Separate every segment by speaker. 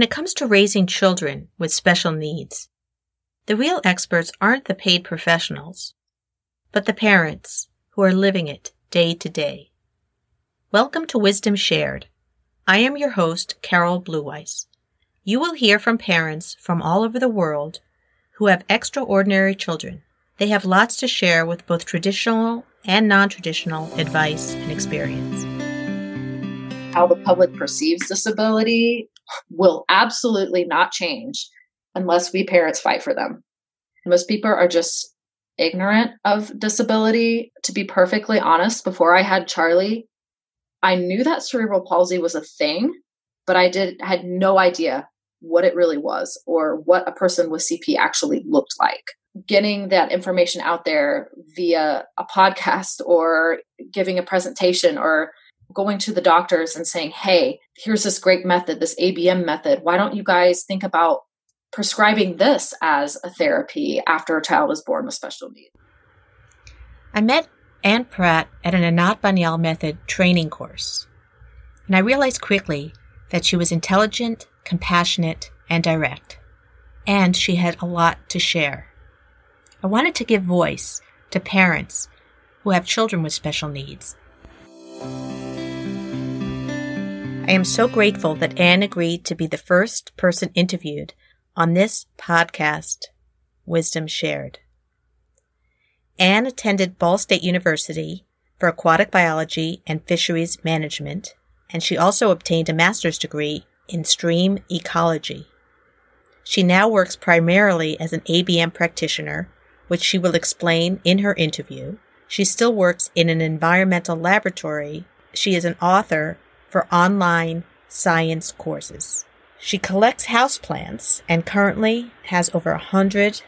Speaker 1: When it comes to raising children with special needs, the real experts aren't the paid professionals, but the parents who are living it day to day. Welcome to Wisdom Shared. I am your host, Carol Blueweiss. You will hear from parents from all over the world who have extraordinary children. They have lots to share with both traditional and non traditional advice and experience.
Speaker 2: How the public perceives disability will absolutely not change unless we parents fight for them. Most people are just ignorant of disability. To be perfectly honest, before I had Charlie, I knew that cerebral palsy was a thing, but I did had no idea what it really was or what a person with CP actually looked like. Getting that information out there via a podcast or giving a presentation or going to the doctors and saying, hey, here's this great method, this ABM method. Why don't you guys think about prescribing this as a therapy after a child is born with special needs?
Speaker 1: I met Anne Pratt at an Anat Baniel method training course, and I realized quickly that she was intelligent, compassionate, and direct, and she had a lot to share. I wanted to give voice to parents who have children with special needs I am so grateful that Anne agreed to be the first person interviewed on this podcast, Wisdom Shared. Anne attended Ball State University for aquatic biology and fisheries management, and she also obtained a master's degree in stream ecology. She now works primarily as an ABM practitioner, which she will explain in her interview. She still works in an environmental laboratory. She is an author for online science courses. She collects houseplants and currently has over a hundred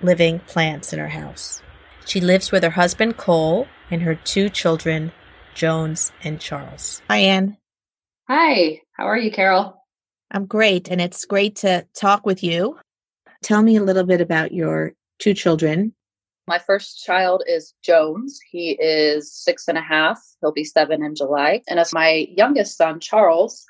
Speaker 1: living plants in her house. She lives with her husband Cole and her two children, Jones and Charles. Hi, Anne.
Speaker 2: Hi, how are you, Carol?
Speaker 1: I'm great, and it's great to talk with you. Tell me a little bit about your two children.
Speaker 2: My first child is Jones. He is six and a half. He'll be seven in July. And as my youngest son, Charles,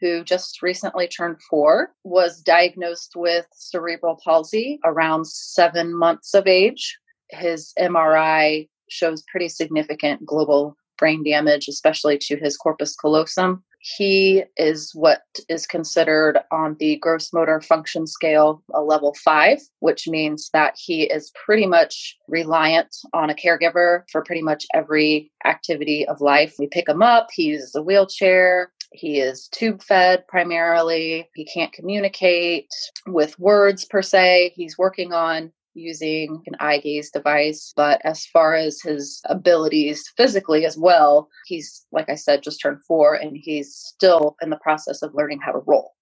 Speaker 2: who just recently turned four, was diagnosed with cerebral palsy around seven months of age. His MRI shows pretty significant global brain damage, especially to his corpus callosum he is what is considered on the gross motor function scale a level five, which means that he is pretty much reliant on a caregiver for pretty much every activity of life. We pick him up, he uses a wheelchair, he is tube fed primarily. He can't communicate with words per se. He's working on using an eye gaze device. But as far as his abilities physically as well, he's, like I said, just turned four and he's still in the process of learning how to roll.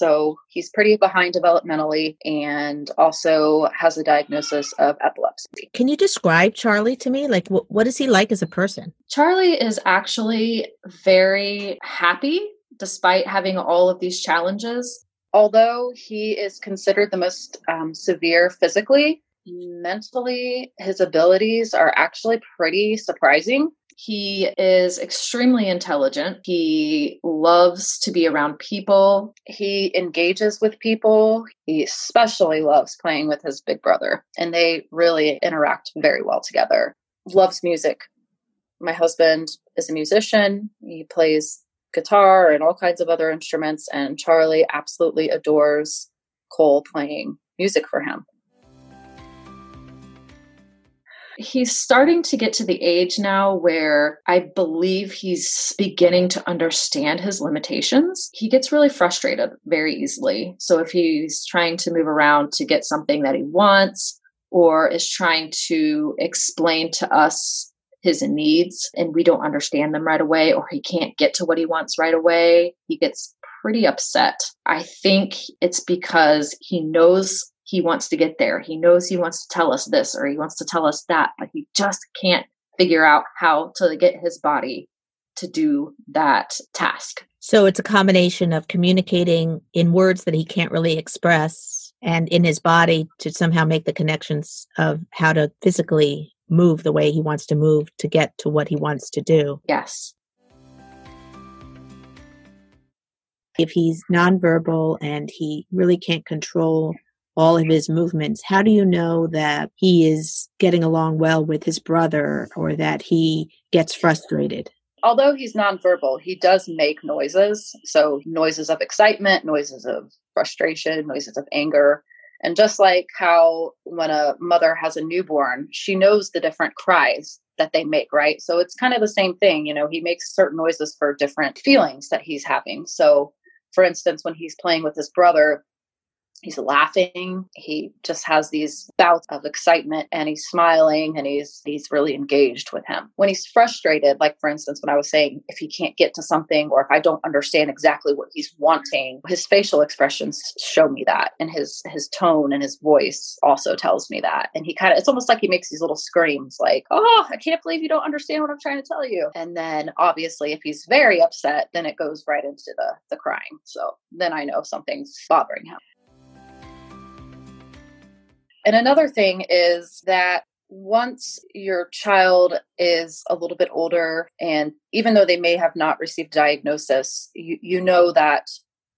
Speaker 2: So he's pretty behind developmentally and also has a diagnosis of epilepsy.
Speaker 1: Can you describe Charlie to me? Like, wh- what is he like as a person?
Speaker 2: Charlie is actually very happy despite having all of these challenges although he is considered the most um, severe physically, mentally, his abilities are actually pretty surprising. He is extremely intelligent. He loves to be around people. He engages with people. He especially loves playing with his big brother, and they really interact very well together. Loves music. My husband is a musician. He plays guitar and all kinds of other instruments. And Charlie absolutely adores Cole playing music for him. He's starting to get to the age now where I believe he's beginning to understand his limitations. He gets really frustrated very easily. So if he's trying to move around to get something that he wants, or is trying to explain to us his needs and we don't understand them right away or he can't get to what he wants right away, he gets pretty upset. I think it's because he knows he wants to get there. He knows he wants to tell us this or he wants to tell us that, but he just can't figure out how to get his body to do that task.
Speaker 1: So it's a combination of communicating in words that he can't really express and in his body to somehow make the connections of how to physically move the way he wants to move to get to what he wants to do.
Speaker 2: Yes.
Speaker 1: if he's nonverbal and he really can't control all of his movements, how do you know that he is getting along well with his brother or that he gets frustrated?
Speaker 2: Although he's nonverbal, he does make noises. So, noises of excitement, noises of frustration, noises of anger. And just like how when a mother has a newborn, she knows the different cries that they make, right? So it's kind of the same thing. You know, he makes certain noises for different feelings that he's having. So, for instance, when he's playing with his brother, he's laughing. He just has these bouts of excitement and he's smiling and he's he's really engaged with him. When he's frustrated like for instance when i was saying if he can't get to something or if i don't understand exactly what he's wanting his facial expressions show me that and his his tone and his voice also tells me that. And he kind of it's almost like he makes these little screams like oh i can't believe you don't understand what i'm trying to tell you. And then obviously if he's very upset then it goes right into the the crying so then i know something's bothering him and another thing is that once your child is a little bit older, and even though they may have not received diagnosis, you, you know that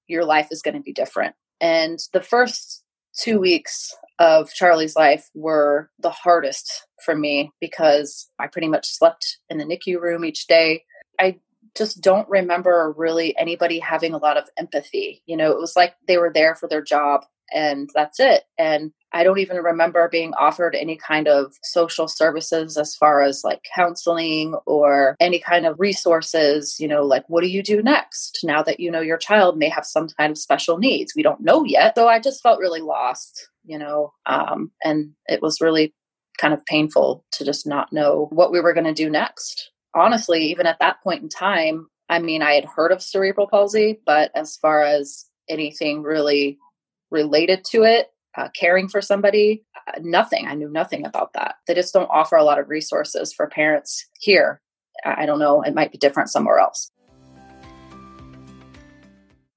Speaker 2: your life is going to be different. And the first two weeks of Charlie's life were the hardest for me because I pretty much slept in the NICU room each day. I just don't remember really anybody having a lot of empathy. You know, it was like they were there for their job and that's it. And I don't even remember being offered any kind of social services as far as like counseling or any kind of resources, you know, like what do you do next now that you know your child may have some kind of special needs? We don't know yet. So I just felt really lost, you know, um, and it was really kind of painful to just not know what we were going to do next. Honestly, even at that point in time, I mean, I had heard of cerebral palsy, but as far as anything really related to it, uh, caring for somebody, uh, nothing. I knew nothing about that. They just don't offer a lot of resources for parents here. I, don't know. It might be different somewhere else.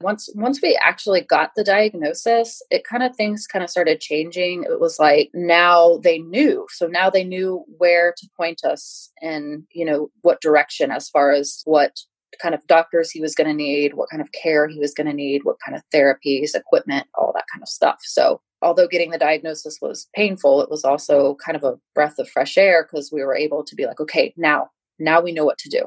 Speaker 2: Once once we actually got the diagnosis, it kind of things kind of started changing. It was like now they knew. So now they knew where to point us and, you know, what direction as far as what kind of doctors he was going to need, what kind of care he was going to need, what kind of therapies, equipment, all that kind of stuff. So, although getting the diagnosis was painful, it was also kind of a breath of fresh air because we were able to be like, okay, now, now we know what to do.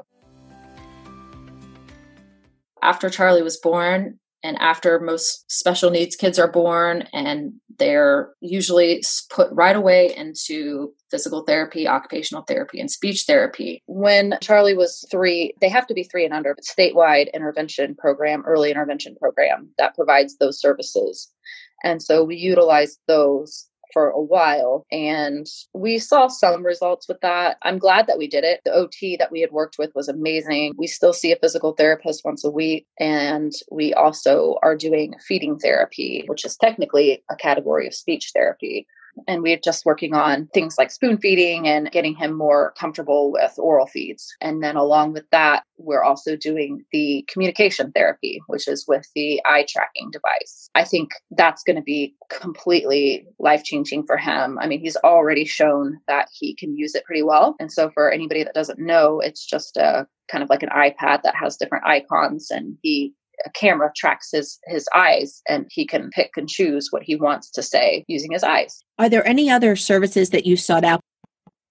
Speaker 2: After Charlie was born, and after most special needs kids are born and they're usually put right away into physical therapy occupational therapy and speech therapy. When charlie was three they have to be three and under but statewide intervention program early intervention program that provides those services. And so we utilize those for a while and we saw some results with that. I'm glad that we did it. The OT that we had worked with was amazing. We still see a physical therapist once a week and we also are doing feeding therapy, which is technically a category of speech therapy. And we're just working on things like spoon feeding and getting him more comfortable with oral feeds. And then along with that, we're also doing the communication therapy, which is with the eye tracking device. I think that's going to be completely life changing for him. I mean, he's already shown that he can use it pretty well. And so for anybody that doesn't know, it's just a kind of like an iPad that has different icons and he a camera tracks his his eyes and he can pick and choose what he wants to say using his eyes.
Speaker 1: Are there any other services that you sought out?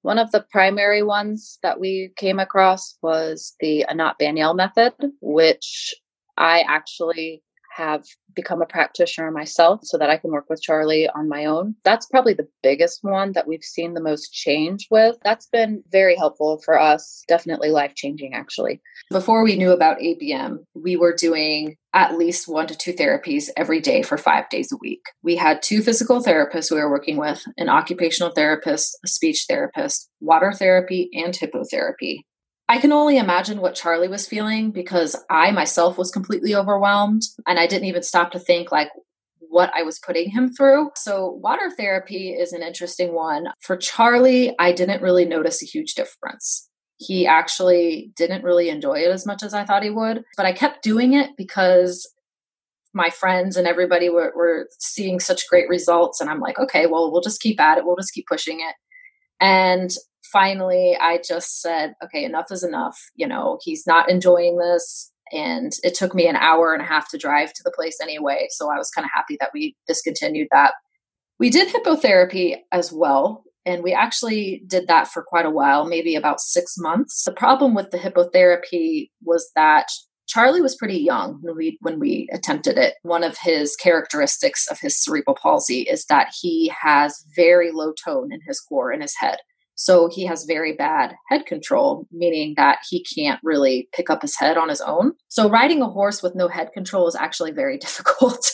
Speaker 2: One of the primary ones that we came across was the Anat Baniel method, which I actually have become a practitioner myself so that I can work with Charlie on my own. That's probably the biggest one that we've seen the most change with. That's been very helpful for us, definitely life changing, actually. Before we knew about ABM, we were doing at least one to two therapies every day for five days a week. We had two physical therapists we were working with an occupational therapist, a speech therapist, water therapy, and hippotherapy. I can only imagine what Charlie was feeling because I myself was completely overwhelmed and I didn't even stop to think like what I was putting him through. So, water therapy is an interesting one. For Charlie, I didn't really notice a huge difference. He actually didn't really enjoy it as much as I thought he would, but I kept doing it because my friends and everybody were, were seeing such great results. And I'm like, okay, well, we'll just keep at it. We'll just keep pushing it. And finally, I just said, okay, enough is enough. You know, he's not enjoying this. And it took me an hour and a half to drive to the place anyway. So I was kind of happy that we discontinued that. We did hippotherapy as well. And we actually did that for quite a while, maybe about six months. The problem with the hippotherapy was that Charlie was pretty young when we when we attempted it. One of his characteristics of his cerebral palsy is that he has very low tone in his core in his head. So he has very bad head control, meaning that he can't really pick up his head on his own. So riding a horse with no head control is actually very difficult.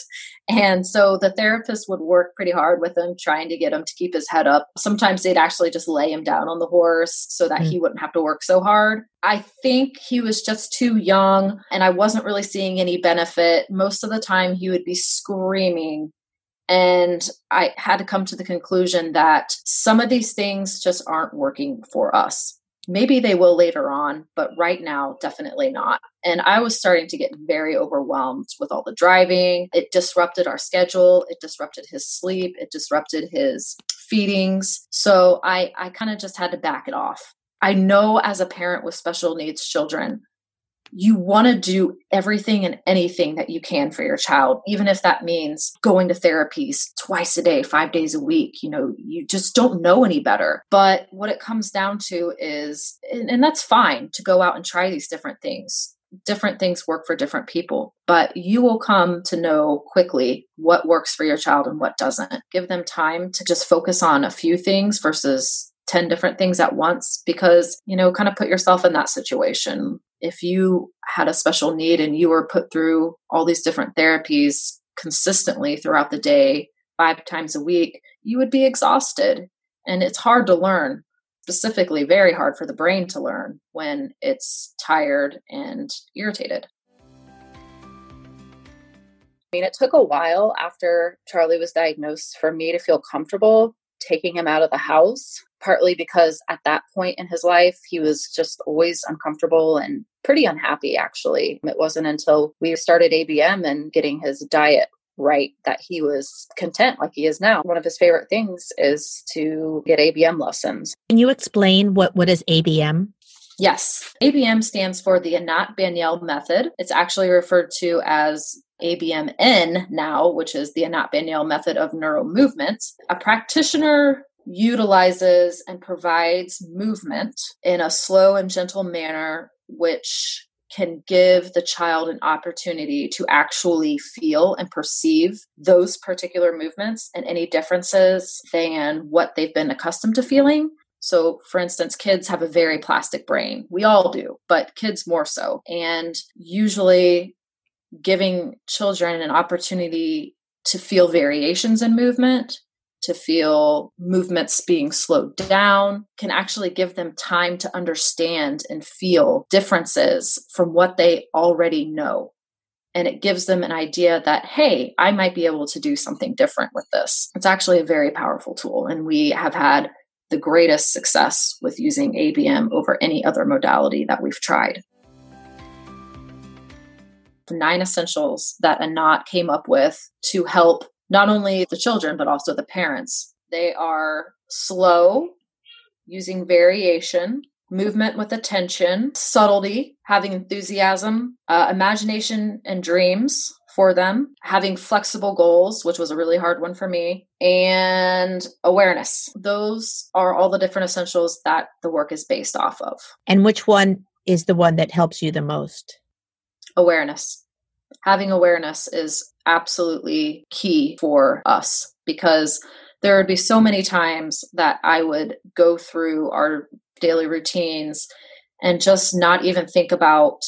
Speaker 2: And so the therapist would work pretty hard with him, trying to get him to keep his head up. Sometimes they'd actually just lay him down on the horse so that mm. he wouldn't have to work so hard. I think he was just too young and I wasn't really seeing any benefit. Most of the time, he would be screaming. And I had to come to the conclusion that some of these things just aren't working for us. Maybe they will later on, but right now, definitely not. And I was starting to get very overwhelmed with all the driving. It disrupted our schedule, it disrupted his sleep, it disrupted his feedings. So I, I kind of just had to back it off. I know as a parent with special needs children, you want to do everything and anything that you can for your child, even if that means going to therapies twice a day, five days a week. You know, you just don't know any better. But what it comes down to is, and, and that's fine to go out and try these different things. Different things work for different people, but you will come to know quickly what works for your child and what doesn't. Give them time to just focus on a few things versus 10 different things at once because, you know, kind of put yourself in that situation if you had a special need and you were put through all these different therapies consistently throughout the day, five times a week, you would be exhausted. And it's hard to learn, specifically, very hard for the brain to learn when it's tired and irritated. I mean, it took a while after Charlie was diagnosed for me to feel comfortable taking him out of the house partly because at that point in his life, he was just always uncomfortable and pretty unhappy, actually. It wasn't until we started ABM and getting his diet right that he was content like he is now. One of his favorite things is to get ABM lessons.
Speaker 1: Can you explain what, what is ABM?
Speaker 2: Yes. ABM stands for the Anat Baniel method. It's actually referred to as ABMN now, which is the Anat Baniel method of neuromovement. A practitioner utilizes and provides movement in a slow and gentle manner, which can give the child an opportunity to actually feel and perceive those particular movements and any differences than what they've been accustomed to feeling. So, for instance, kids have a very plastic brain. We all do, but kids more so. And usually, giving children an opportunity to feel variations in movement to feel movements being slowed down, can actually give them time to understand and feel differences from what they already know. And it gives them an idea that, hey, I might be able to do something different with this. It's actually a very powerful tool. And we have had the greatest success with using ABM over any other modality that we've tried. The nine essentials that Anat came up with to help not only the children, but also the parents. They are slow, using variation, movement with attention, subtlety, having enthusiasm, uh, imagination, and dreams for them, having flexible goals, which was a really hard one for me, and awareness. Those are all the different essentials that the work is based off of.
Speaker 1: And which one is the one that helps you the most?
Speaker 2: Awareness. Having awareness is absolutely key for us because there would be so many times that I would go through our daily routines and just not even think about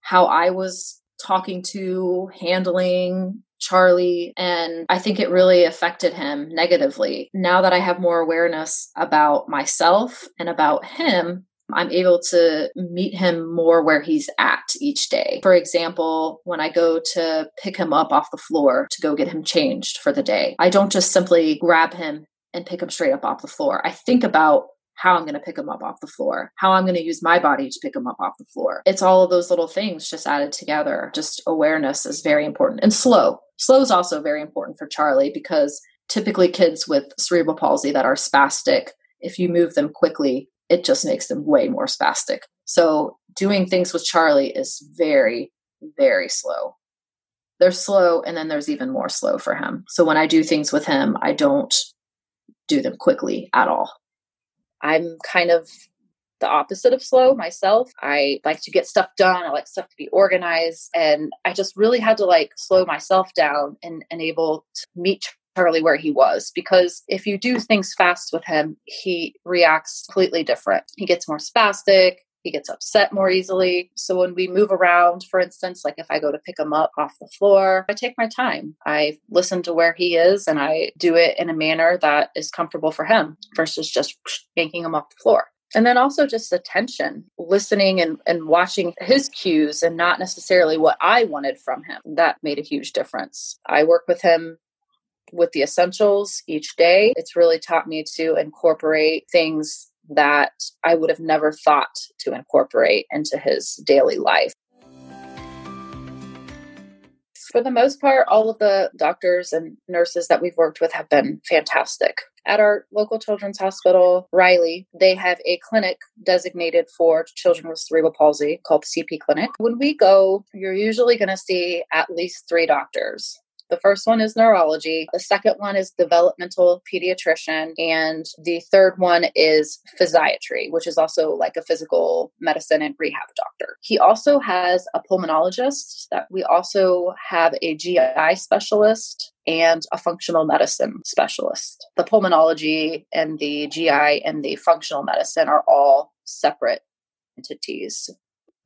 Speaker 2: how I was talking to, handling Charlie. And I think it really affected him negatively. Now that I have more awareness about myself and about him, I'm able to meet him more where he's at each day. For example, when I go to pick him up off the floor to go get him changed for the day, I don't just simply grab him and pick him straight up off the floor. I think about how I'm going to pick him up off the floor, how I'm going to use my body to pick him up off the floor. It's all of those little things just added together. Just awareness is very important and slow. Slow is also very important for Charlie because typically kids with cerebral palsy that are spastic, if you move them quickly, it just makes them way more spastic. So doing things with Charlie is very, very slow. They're slow, and then there's even more slow for him. So when I do things with him, I don't do them quickly at all. I'm kind of the opposite of slow myself. I like to get stuff done. I like stuff to be organized. And I just really had to like slow myself down and, and able to meet Charlie where he was. Because if you do things fast with him, he reacts completely different. He gets more spastic. He gets upset more easily. So when we move around, for instance, like if I go to pick him up off the floor, I take my time. I listen to where he is and I do it in a manner that is comfortable for him versus just yanking him off the floor. And then also just attention, listening and, and watching his cues and not necessarily what I wanted from him. That made a huge difference. I work with him with the essentials each day. It's really taught me to incorporate things that I would have never thought to incorporate into his daily life. For the most part, all of the doctors and nurses that we've worked with have been fantastic. At our local children's hospital, Riley, they have a clinic designated for children with cerebral palsy called the CP Clinic. When we go, you're usually going to see at least three doctors. The first one is neurology. The second one is developmental pediatrician. And the third one is physiatry, which is also like a physical medicine and rehab doctor. He also has a pulmonologist that we also have a GI specialist and a functional medicine specialist. The pulmonology and the GI and the functional medicine are all separate entities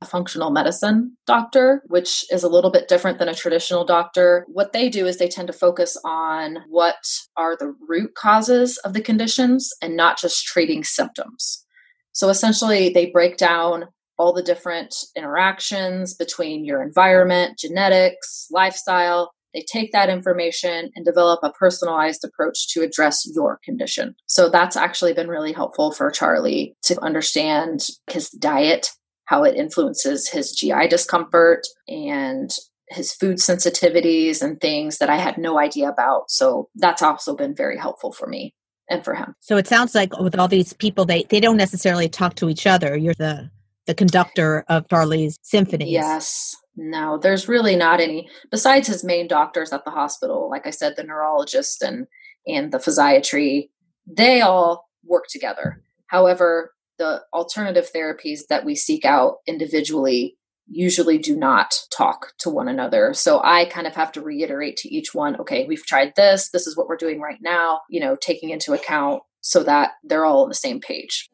Speaker 2: functional medicine doctor, which is a little bit different than a traditional doctor. What they do is they tend to focus on what are the root causes of the conditions and not just treating symptoms. So essentially, they break down all the different interactions between your environment, genetics, lifestyle. They take that information and develop a personalized approach to address your condition. So that's actually been really helpful for Charlie to understand his diet how it influences his GI discomfort and his food sensitivities and things that I had no idea about. So that's also been very helpful for me and for him.
Speaker 1: So it sounds like with all these people they they don't necessarily talk to each other. You're the the conductor of Charlie's symphonies.
Speaker 2: Yes. No, there's really not any besides his main doctors at the hospital, like I said the neurologist and and the physiatry, they all work together. However, the alternative therapies that we seek out individually usually do not talk to one another. So I kind of have to reiterate to each one, okay, we've tried this, this is what we're doing right now, you know, taking into account so that they're all on the same page.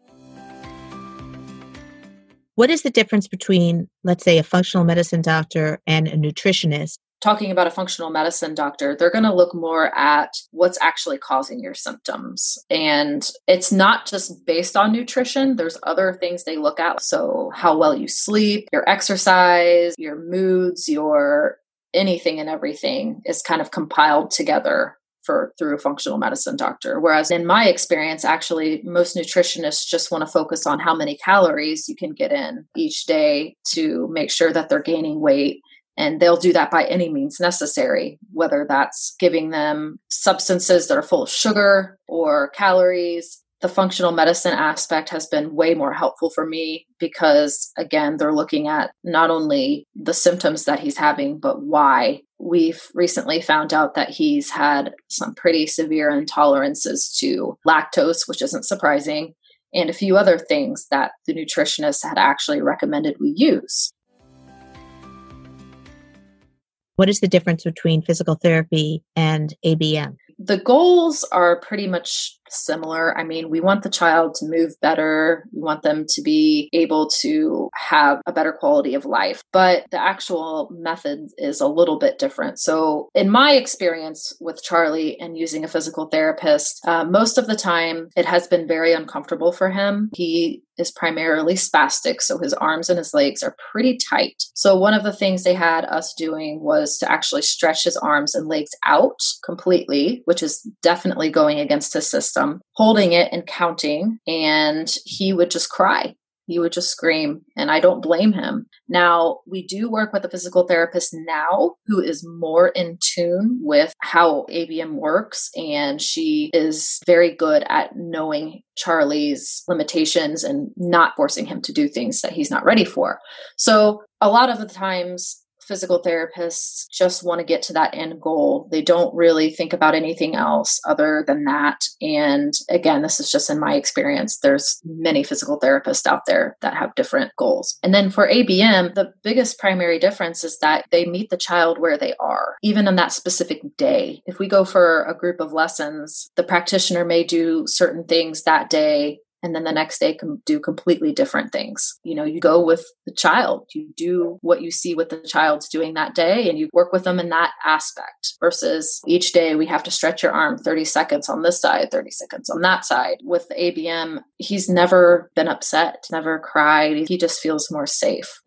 Speaker 1: What is the difference between, let's say, a functional medicine doctor and a nutritionist?
Speaker 2: Talking about a functional medicine doctor, they're going to look more at what's actually causing your symptoms. And it's not just based on nutrition, there's other things they look at. So, how well you sleep, your exercise, your moods, your anything and everything is kind of compiled together for through a functional medicine doctor whereas in my experience actually most nutritionists just want to focus on how many calories you can get in each day to make sure that they're gaining weight and they'll do that by any means necessary, whether that's giving them substances that are full of sugar or calories. The functional medicine aspect has been way more helpful for me because, again, they're looking at not only the symptoms that he's having, but why. We've recently found out that he's had some pretty severe intolerances to lactose, which isn't surprising, and a few other things that the nutritionist had actually recommended we use.
Speaker 1: What is the difference between physical therapy and ABM?
Speaker 2: The goals are pretty much similar. I mean, we want the child to move better. We want them to be able to have a better quality of life. But the actual method is a little bit different. So, in my experience with Charlie and using a physical therapist, uh, most of the time it has been very uncomfortable for him. He is primarily spastic, so his arms and his legs are pretty tight. So, one of the things they had us doing was to actually stretch his arms and legs out completely, which is definitely going against his system system, holding it and counting, and he would just cry. He would just scream, and I don't blame him. Now, we do work with a physical therapist now who is more in tune with how ABM works, and she is very good at knowing Charlie's limitations and not forcing him to do things that he's not ready for. So, a lot of the times, physical therapists just want to get to that end goal. They don't really think about anything else other than that. And again, this is just in my experience. There's many physical therapists out there that have different goals. And then for ABM, the biggest primary difference is that they meet the child where they are, even on that specific day. If we go for a group of lessons, the practitioner may do certain things that day and then the next day can do completely different things. You know, you go with the child, you do what you see what the child's doing that day and you work with them in that aspect versus each day we have to stretch your arm 30 seconds on this side, 30 seconds on that side. With ABM, he's never been upset, never cried. He just feels more safe.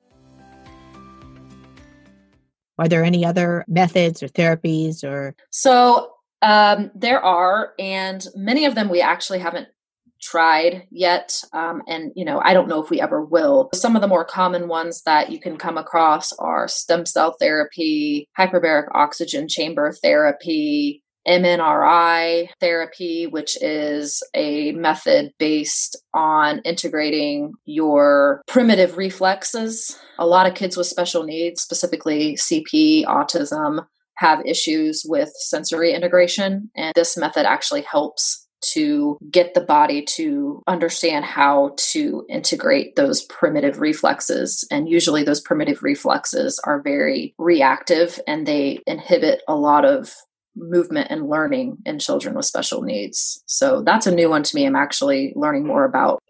Speaker 1: Are there any other methods or therapies or?
Speaker 2: So um, there are, and many of them we actually haven't tried yet. Um, and, you know, I don't know if we ever will. Some of the more common ones that you can come across are stem cell therapy, hyperbaric oxygen chamber therapy, MNRI therapy, which is a method based on integrating your primitive reflexes. A lot of kids with special needs, specifically CP, autism, have issues with sensory integration, and this method actually helps to get the body to understand how to integrate those primitive reflexes. And usually, those primitive reflexes are very reactive and they inhibit a lot of movement and learning in children with special needs. So, that's a new one to me. I'm actually learning more about.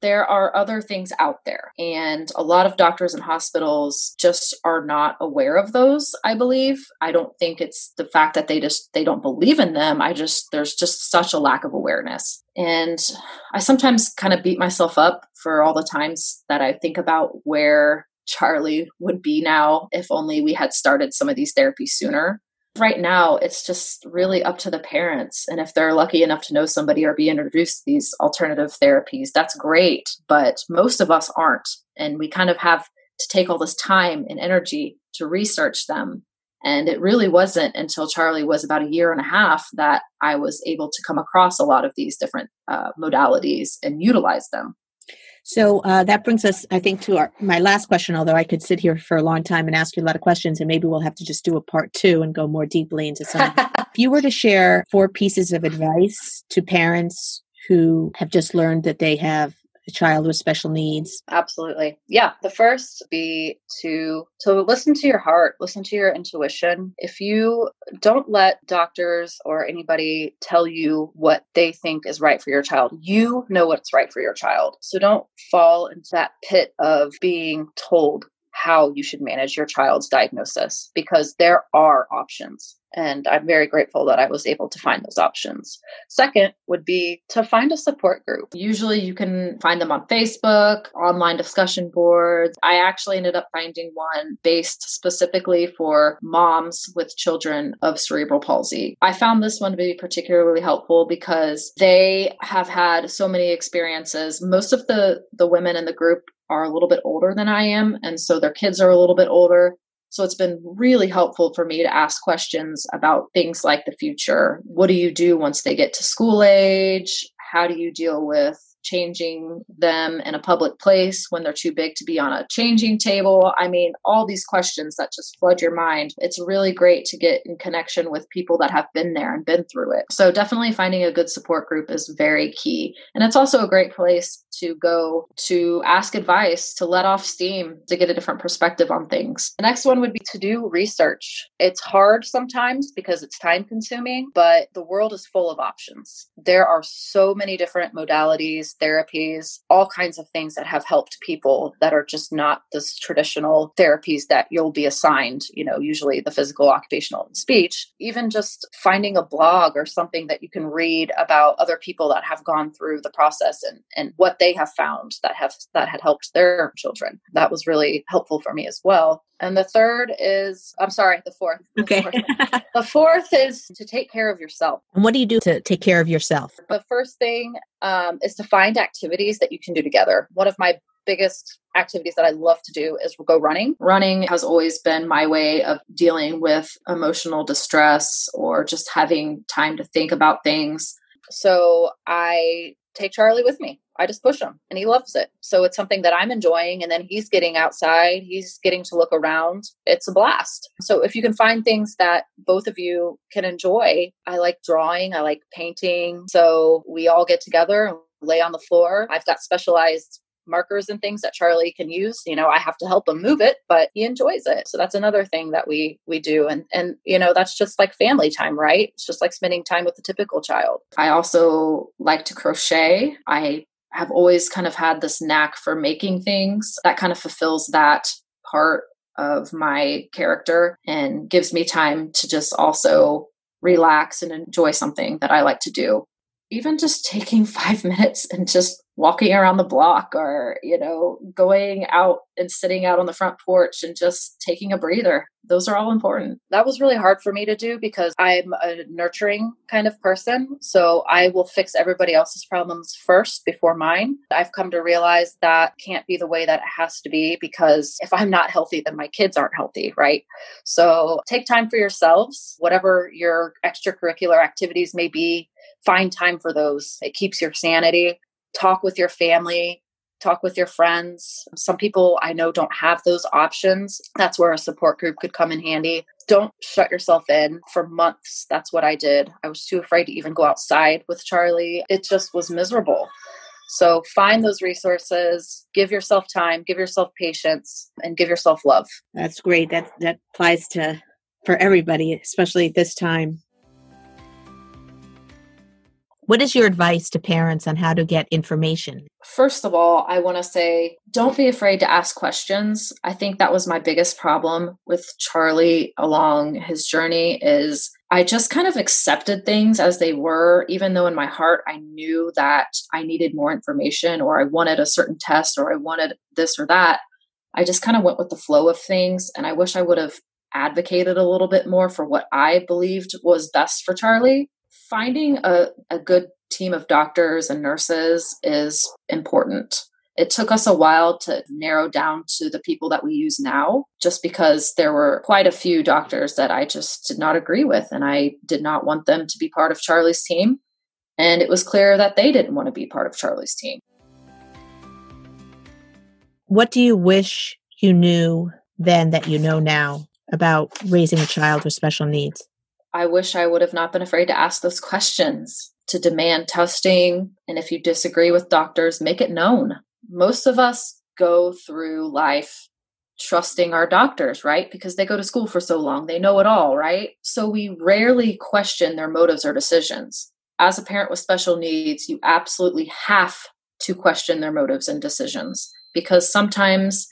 Speaker 2: There are other things out there. And a lot of doctors and hospitals just are not aware of those i believe. I don't think it's the fact that they just they don't believe in them. I just there's just such a lack of awareness. And i sometimes kind of beat myself up for all the times that i think about where charlie would be now if only we had started some of these therapies sooner right now it's just really up to the parents and if they're lucky enough to know somebody or be introduced to these alternative therapies that's great but most of us aren't and we kind of have to take all this time and energy to research them and it really wasn't until charlie was about a year and a half that i was able to come across a lot of these different uh, modalities and utilize them
Speaker 1: so uh, that brings us, I think, to our my last question. Although I could sit here for a long time and ask you a lot of questions, and maybe we'll have to just do a part two and go more deeply into some. if you were to share four pieces of advice to parents who have just learned that they have a child with special needs?
Speaker 2: Absolutely. Yeah the first be to to listen to your heart listen to your intuition. If you don't let doctors or anybody tell you what they think is right for your child you know what's right for your child. So don't fall into that pit of being told how you should manage your child's diagnosis because there are options and I'm very grateful that I was able to find those options. Second would be to find a support group. Usually you can find them on Facebook, online discussion boards. I actually ended up finding one based specifically for moms with children of cerebral palsy. I found this one to be particularly helpful because they have had so many experiences. Most of the the women in the group are a little bit older than I am and so their kids are a little bit older so it's been really helpful for me to ask questions about things like the future. What do you do once they get to school age? How do you deal with changing them in a public place when they're too big to be on a changing table. I mean, all these questions that just flood your mind. It's really great to get in connection with people that have been there and been through it. So, definitely finding a good support group is very key. And it's also a great place to go to ask advice, to let off steam, to get a different perspective on things. The next one would be to do research. It's hard sometimes because it's time consuming, but the world is full of options. There are so many different modalities therapies, all kinds of things that have helped people that are just not this traditional therapies that you'll be assigned, you know, usually the physical, occupational, and speech. Even just finding a blog or something that you can read about other people that have gone through the process and, and what they have found that have that had helped their children. That was really helpful for me as well. And the third is, I'm sorry, the fourth.
Speaker 1: The okay.
Speaker 2: Fourth. the fourth is to take care of yourself.
Speaker 1: And what do you do to take care of yourself?
Speaker 2: The first thing um, is to find activities that you can do together. One of my biggest activities that I love to do is go running. Running has always been my way of dealing with emotional distress or just having time to think about things. So I
Speaker 3: take Charlie with me. I just push him and he loves it. So it's something that I'm enjoying. And then he's getting outside, he's getting to look around. It's a blast. So if you can find things that both of you can enjoy, I like drawing, I like painting. So we all get together and lay on the floor. I've got specialized markers and things that Charlie can use. You know, I have to help him move it, but he enjoys it. So that's another thing that we we do and and you know, that's just like family time, right? It's just like spending time with the typical child.
Speaker 2: I also like to crochet. I have always kind of had this knack for making things that kind of fulfills that part of my character and gives me time to just also relax and enjoy something that I like to do. Even just taking five minutes and just walking around the block or you know going out and sitting out on the front porch and just taking a breather. Those are all important.
Speaker 3: That was really hard for me to do because i'm a nurturing kind of person. So i will fix everybody else's problems first before mine. I've come to realize that can't be the way that it has to be because if i'm not healthy then my kids aren't healthy right? So take time for yourselves. Whatever your extracurricular activities may be find time for those. It keeps your sanity talk with your family, talk with your friends. Some people I know don't have those options. That's where a support group could come in handy. Don't shut yourself in for months. That's what I did. I was too afraid to even go outside with Charlie. It just was miserable. So find those resources, give yourself time, give yourself patience, and give yourself love.
Speaker 1: That's great. That that applies to for everybody, especially at this time. What is your advice to parents on how to get information?
Speaker 2: First of all, I want to say don't be afraid to ask questions. I think that was my biggest problem with Charlie along his journey is I just kind of accepted things as they were even though in my heart I knew that I needed more information or I wanted a certain test or I wanted this or that. I just kind of went with the flow of things and I wish I would have advocated a little bit more for what I believed was best for Charlie finding a, a good team of doctors and nurses is important. It took us a while to narrow down to the people that we use now, just because there were quite a few doctors that I just did not agree with, and I did not want them to be part of Charlie's team. And it was clear that they didn't want to be part of Charlie's team.
Speaker 1: What do you wish you knew then that you know now about raising a child with special needs?
Speaker 2: I wish I would have not been afraid to ask those questions, to demand testing. And if you disagree with doctors, make it known. Most of us go through life trusting our doctors, right? Because they go to school for so long, they know it all, right? So we rarely question their motives or decisions. As a parent with special needs, you absolutely have to question their motives and decisions because sometimes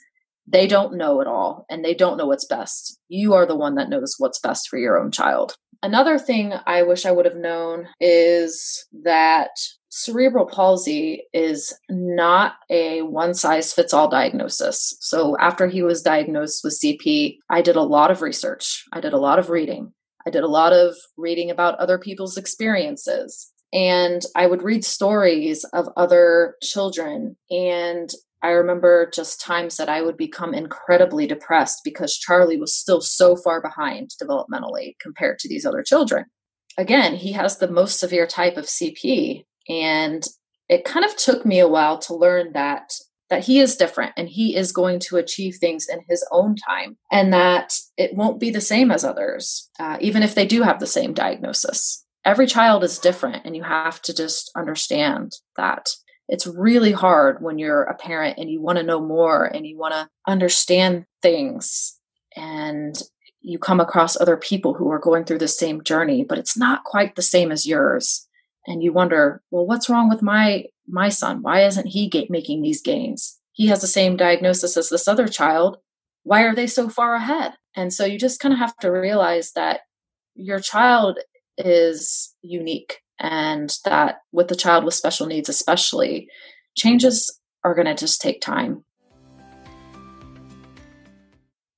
Speaker 2: they don't know it all and they don't know what's best. You are the one that knows what's best for your own child. Another thing I wish I would have known is that cerebral palsy is not a one size fits all diagnosis. So after he was diagnosed with CP, I did a lot of research, I did a lot of reading. I did a lot of reading about other people's experiences. And I would read stories of other children and I remember just times that I would become incredibly depressed because Charlie was still so far behind developmentally compared to these other children. Again, he has the most severe type of CP and it kind of took me a while to learn that that he is different and he is going to achieve things in his own time and that it won't be the same as others uh, even if they do have the same diagnosis every child is different and you have to just understand that it's really hard when you're a parent and you want to know more and you want to understand things and you come across other people who are going through the same journey but it's not quite the same as yours. And you wonder well what's wrong with my my son? Why isn't he making these gains? He has the same diagnosis as this other child. Why are they so far ahead? And so you just kind of have to realize that your child is unique and that with the child with special needs especially changes are going to just take time.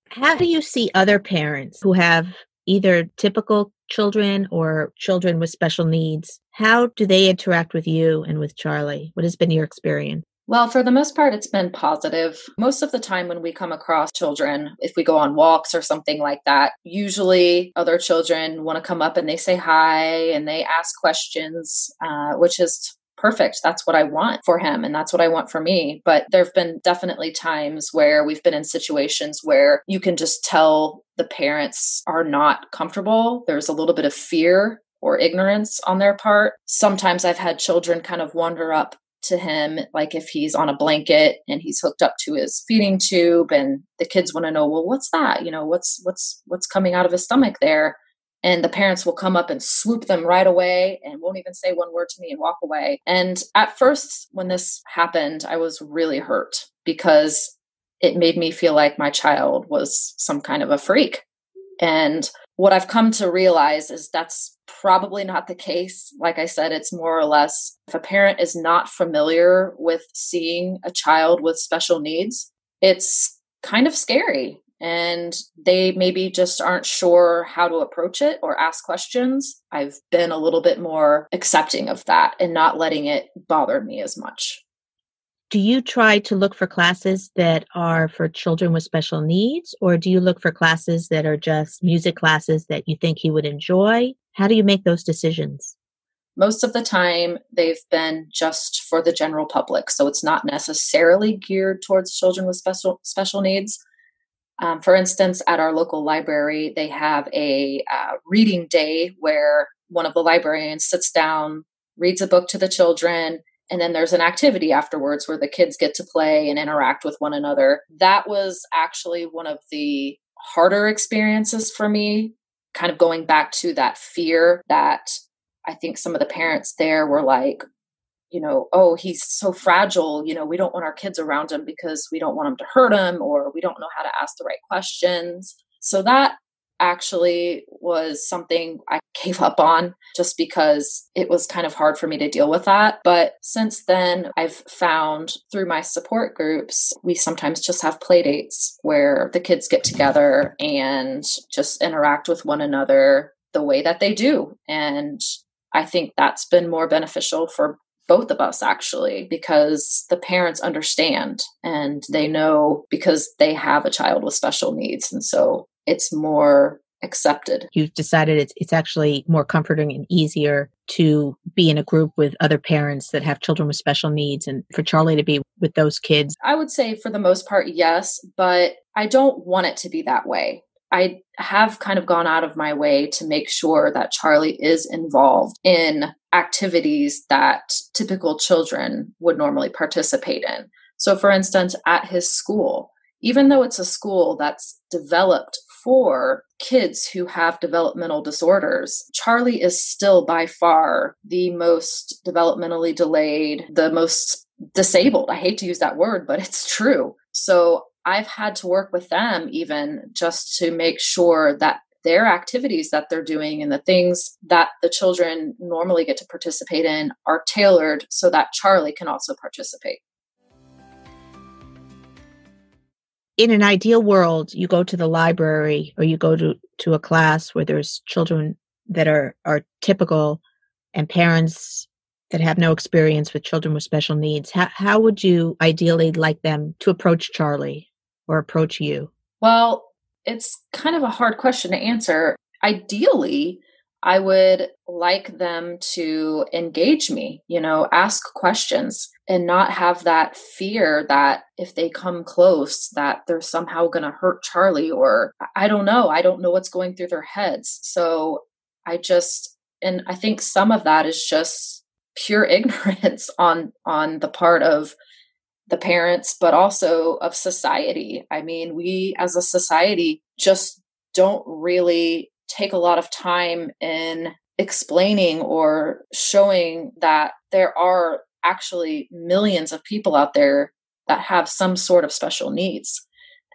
Speaker 1: How do you see other parents who have either typical children or children with special needs? How do they interact with you and with charlie? What has been your experience
Speaker 2: well, for the most part, it's been positive. Most of the time, when we come across children, if we go on walks or something like that, usually other children want to come up and they say hi and they ask questions, uh, which is perfect. That's what I want for him and that's what I want for me. But there've been definitely times where we've been in situations where you can just tell the parents are not comfortable. There's a little bit of fear or ignorance on their part. Sometimes I've had children kind of wander up to him like if he's on a blanket and he's hooked up to his feeding tube and the kids want to know well what's that? You know what's what's what's coming out of his stomach there? And the parents will come up and swoop them right away and won't even say one word to me and walk away. And at first when this happened i was really hurt because it made me feel like my child was some kind of a freak. And what I've come to realize is that's probably not the case. Like I said, it's more or less if a parent is not familiar with seeing a child with special needs, it's kind of scary. And they maybe just aren't sure how to approach it or ask questions. I've been a little bit more accepting of that and not letting it bother me as much
Speaker 1: do you try to look for classes that are for children with special needs or do you look for classes that are just music classes that you think he would enjoy? How do you make those decisions?
Speaker 2: Most of the time they've been just for the general public so it's not necessarily geared towards children with special special needs. Um, for instance at our local library they have a uh, reading day where one of the librarians sits down reads a book to the children and then there's an activity afterwards where the kids get to play and interact with one another. That was actually one of the harder experiences for me, kind of going back to that fear that I think some of the parents there were like, you know, oh, he's so fragile. You know, we don't want our kids around him because we don't want him to hurt him or we don't know how to ask the right questions. So that actually was something I gave up on just because it was kind of hard for me to deal with that. But since then, I've found through my support groups, we sometimes just have play dates where the kids get together and just interact with one another the way that they do. And I think that's been more beneficial for both of us actually because the parents understand and they know because they have a child with special needs and so it's more accepted.
Speaker 1: You've decided it's it's actually more comforting and easier to be in a group with other parents that have children with special needs and for Charlie to be with those kids.
Speaker 2: I would say for the most part yes, but I don't want it to be that way. I have kind of gone out of my way to make sure that Charlie is involved in activities that typical children would normally participate in. So, for instance, at his school, even though it's a school that's developed for kids who have developmental disorders, Charlie is still by far the most developmentally delayed, the most disabled. I hate to use that word, but it's true. So I've had to work with them even just to make sure that their activities that they're doing and the things that the children normally get to participate in are tailored so that Charlie can also participate.
Speaker 1: In an ideal world, you go to the library or you go to, to a class where there's children that are, are typical and parents that have no experience with children with special needs. How, how would you ideally like them to approach Charlie or approach you?
Speaker 2: Well, it's kind of a hard question to answer. Ideally, I would like them to engage me, you know, ask questions and not have that fear that if they come close that they're somehow going to hurt Charlie or I don't know, I don't know what's going through their heads. So I just and I think some of that is just pure ignorance on on the part of the parents but also of society. I mean, we as a society just don't really take a lot of time in explaining or showing that there are actually millions of people out there that have some sort of special needs.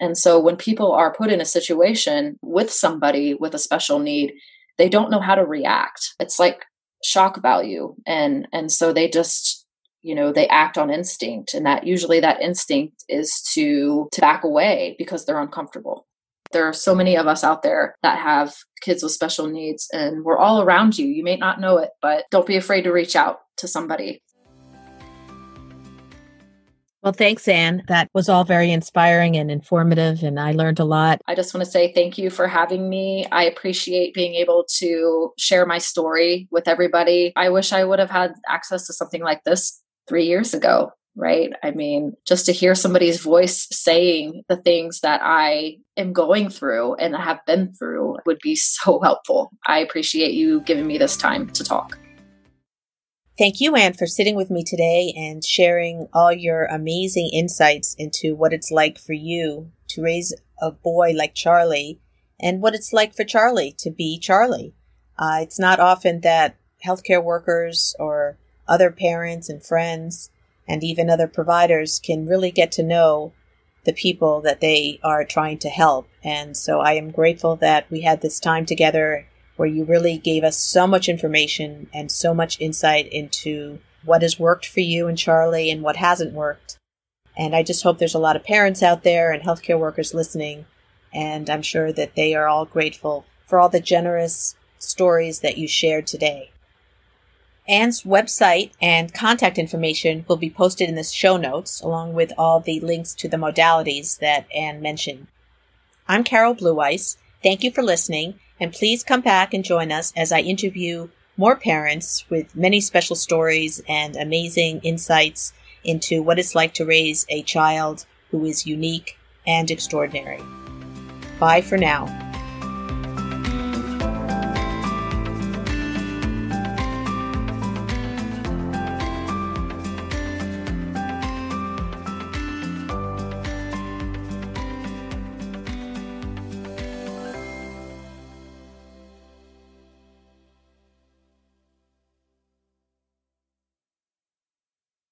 Speaker 2: And so when people are put in a situation with somebody with a special need, they don't know how to react. It's like shock value and and so they just you know they act on instinct and that usually that instinct is to to back away because they're uncomfortable there are so many of us out there that have kids with special needs, and we're all around you. You may not know it, but don't be afraid to reach out to somebody.
Speaker 1: Well, thanks, Anne. That was all very inspiring and informative, and I learned a lot.
Speaker 2: I just want to say thank you for having me. I appreciate being able to share my story with everybody. I wish I would have had access to something like this three years ago, right? I mean, just to hear somebody's voice saying the things that I am going through and have been through would be so helpful. I appreciate you giving me this time to talk.
Speaker 1: Thank you, Anne, for sitting with me today and sharing all your amazing insights into what it's like for you to raise a boy like Charlie and what it's like for Charlie to be Charlie. Uh, it's not often that healthcare workers or other parents and friends and even other providers can really get to know the people that they are trying to help. And so I am grateful that we had this time together where you really gave us so much information and so much insight into what has worked for you and Charlie and what hasn't worked. And I just hope there's a lot of parents out there and healthcare workers listening. And I'm sure that they are all grateful for all the generous stories that you shared today. Anne's website and contact information will be posted in the show notes, along with all the links to the modalities that Anne mentioned. I'm Carol Blueice. Thank you for listening, and please come back and join us as I interview more parents with many special stories and amazing insights into what it's like to raise a child who is unique and extraordinary. Bye for now.